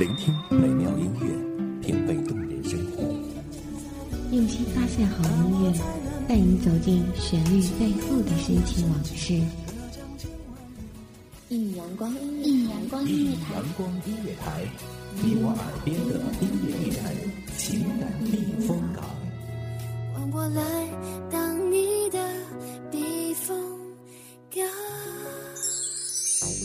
聆听美妙音乐，品味动人生活。用心发现好音乐，带你走进旋律背后的深情往事。一米阳光，一米阳光音乐台，阳光音乐台，你我耳边的音乐驿站，情感避风港。换我来当你的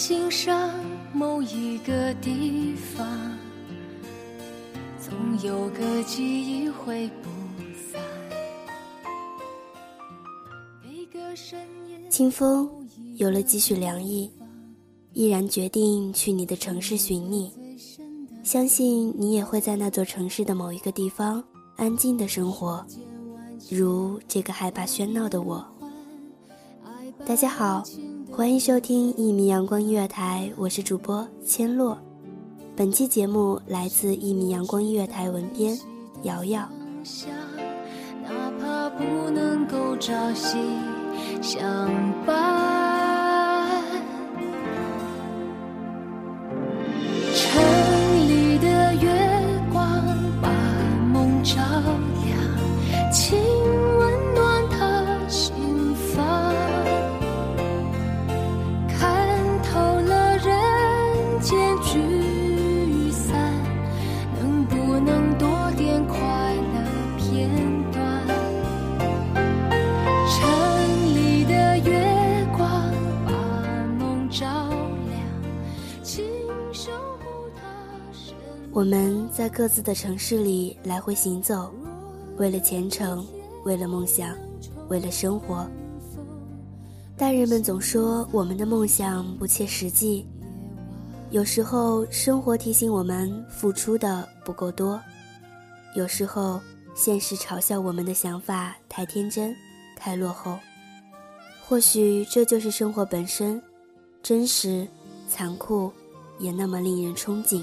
心上某一个地方，总有个记忆会不散。清风有了几许凉意，毅然决定去你的城市寻你。相信你也会在那座城市的某一个地方安静的生活，如这个害怕喧闹的我。大家好，欢迎收听一米阳光音乐台，我是主播千落。本期节目来自一米阳光音乐台文编瑶瑶。哪怕不能够朝夕相伴。我们在各自的城市里来回行走，为了前程，为了梦想，为了生活。大人们总说我们的梦想不切实际，有时候生活提醒我们付出的不够多，有时候现实嘲笑我们的想法太天真、太落后。或许这就是生活本身，真实、残酷，也那么令人憧憬。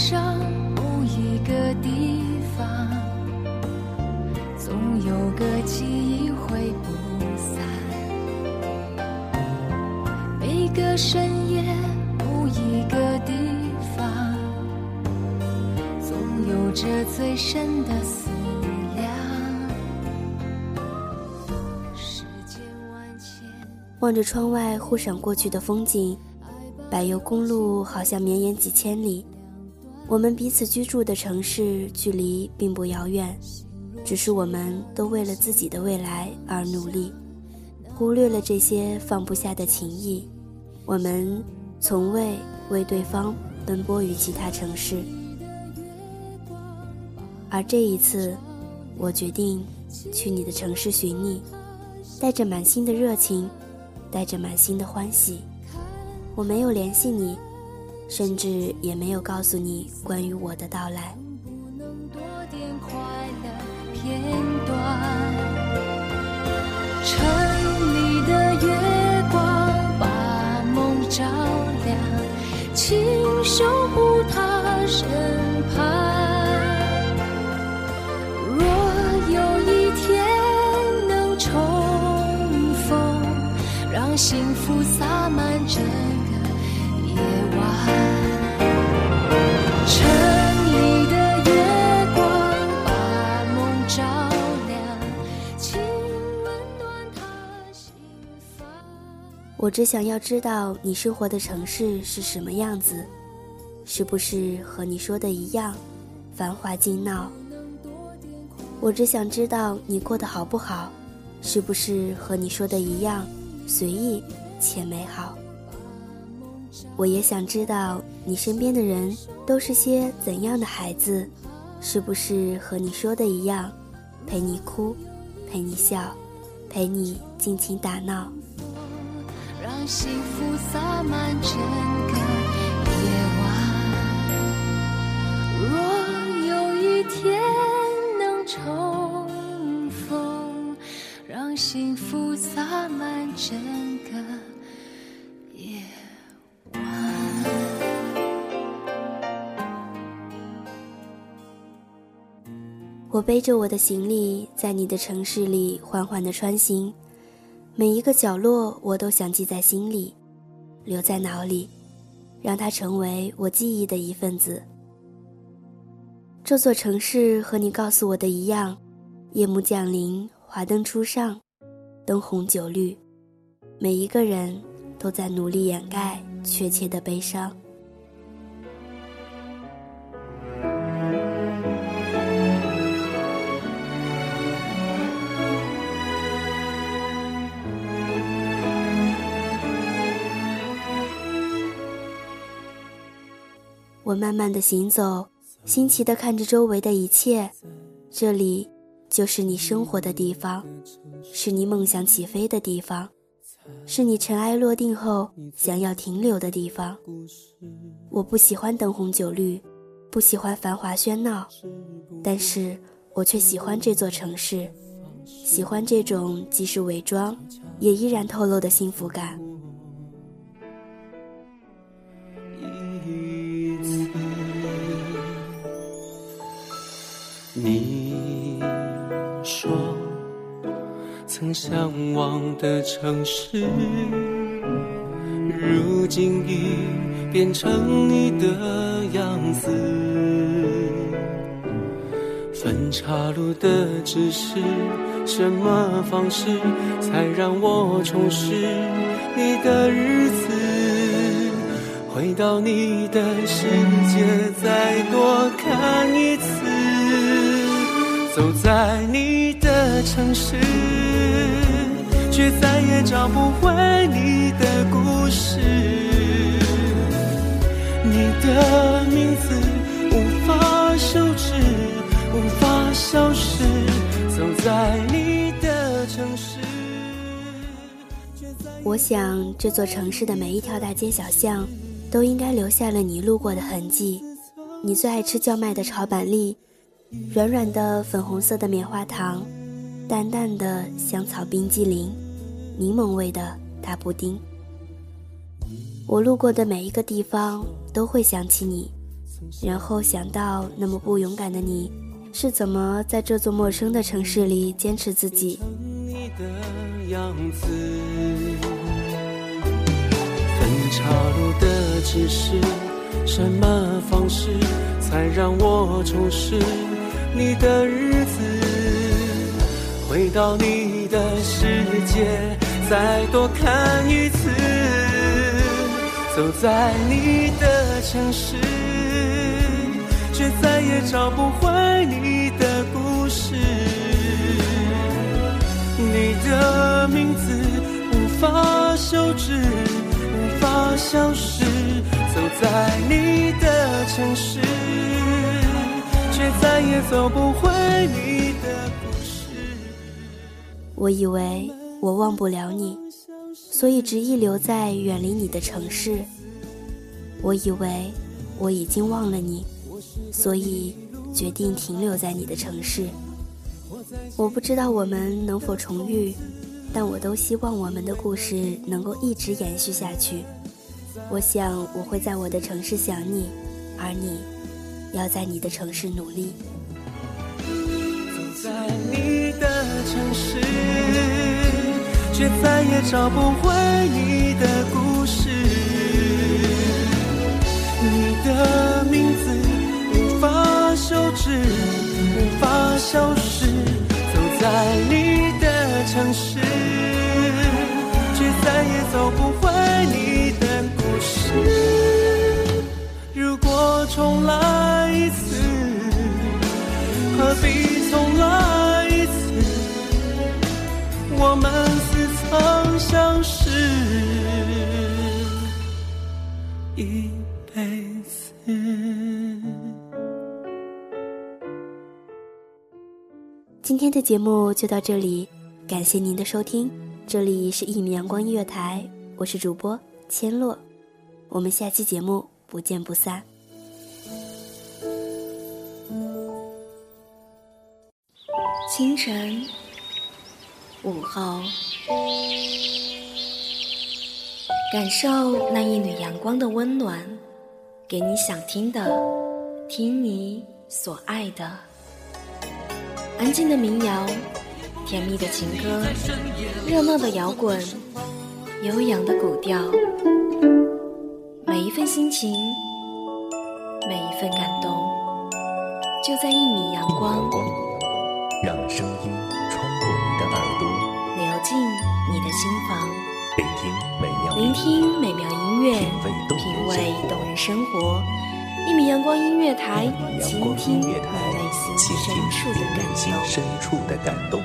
上某一个地方，总有个记忆会不散。每个深夜某一个地方，总有着最深的思量。望着窗外忽闪过去的风景，柏油公路好像绵延几千里。我们彼此居住的城市距离并不遥远，只是我们都为了自己的未来而努力，忽略了这些放不下的情谊。我们从未为对方奔波于其他城市，而这一次，我决定去你的城市寻你，带着满心的热情。带着满心的欢喜，我没有联系你，甚至也没有告诉你关于我的到来。不能多点快乐片段。城里的月光把梦照亮，请守护他身旁。若有一天能重逢，让幸福洒满整我只想要知道你生活的城市是什么样子，是不是和你说的一样，繁华劲闹？我只想知道你过得好不好，是不是和你说的一样，随意且美好？我也想知道你身边的人都是些怎样的孩子，是不是和你说的一样，陪你哭，陪你笑，陪你尽情打闹？让幸福洒满整个夜晚。若有一天能重逢，让幸福洒满整个夜晚。我背着我的行李，在你的城市里缓缓地穿行。每一个角落，我都想记在心里，留在脑里，让它成为我记忆的一份子。这座城市和你告诉我的一样，夜幕降临，华灯初上，灯红酒绿，每一个人都在努力掩盖确切的悲伤。我慢慢的行走，新奇的看着周围的一切。这里，就是你生活的地方，是你梦想起飞的地方，是你尘埃落定后想要停留的地方。我不喜欢灯红酒绿，不喜欢繁华喧闹，但是我却喜欢这座城市，喜欢这种即使伪装，也依然透露的幸福感。你说曾向往的城市，如今已变成你的样子。分岔路的指示，什么方式才让我重拾你的日子？回到你的世界，再多看一次。走在你的城市，却再也找不回你的故事。你的名字无法收拾，无法消失。走在你的城市，我想这座城市的每一条大街小巷，都应该留下了你路过的痕迹。你最爱吃叫卖的炒板栗。软软的粉红色的棉花糖，淡淡的香草冰激凌，柠檬味的大布丁。我路过的每一个地方都会想起你，然后想到那么不勇敢的你，是怎么在这座陌生的城市里坚持自己。分岔路的指示，什么方式才让我重拾？你的日子，回到你的世界，再多看一次。走在你的城市，却再也找不回你的故事。你的名字无法修止，无法消失。走在你的城市。却再也走不回你的故事。我以为我忘不了你，所以执意留在远离你的城市。我以为我已经忘了你，所以决定停留在你的城市。我不知道我们能否重遇，但我都希望我们的故事能够一直延续下去。我想我会在我的城市想你，而你。要在你的城市努力。走在你的城市却再也找不回你的故事你的名字无法休止无法消失走在你的城市却再也找不回你的故事如果重来何必重来一次？我们似曾相识一辈子。今天的节目就到这里，感谢您的收听。这里是一米阳光音乐台，我是主播千落，我们下期节目不见不散。清晨，午后，感受那一缕阳光的温暖，给你想听的，听你所爱的，安静的民谣。甜蜜的情歌，热闹的摇滚，悠扬的古调，每一份心情，每一份感动，就在一米阳光，让声音穿过你的耳朵，流进你的心房，聆听美妙，聆听美妙音乐，品味动人生活。一米阳光音乐台，倾听你内心深处的感动。